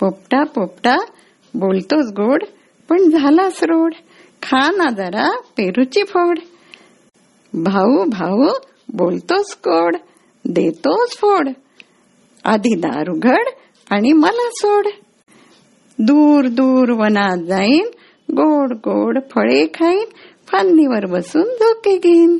पोपटा पोपटा बोलतोस गोड पण झालास रोड. खा ना जरा पेरूची फोड. भाऊ भाऊ बोलतोस गोड देतोस फोड. आधी दार उघड आणि मला सोड. दूर दूर वनात जाईन गोड गोड फळे खाईन फांदीवर बसून झोके घेईन.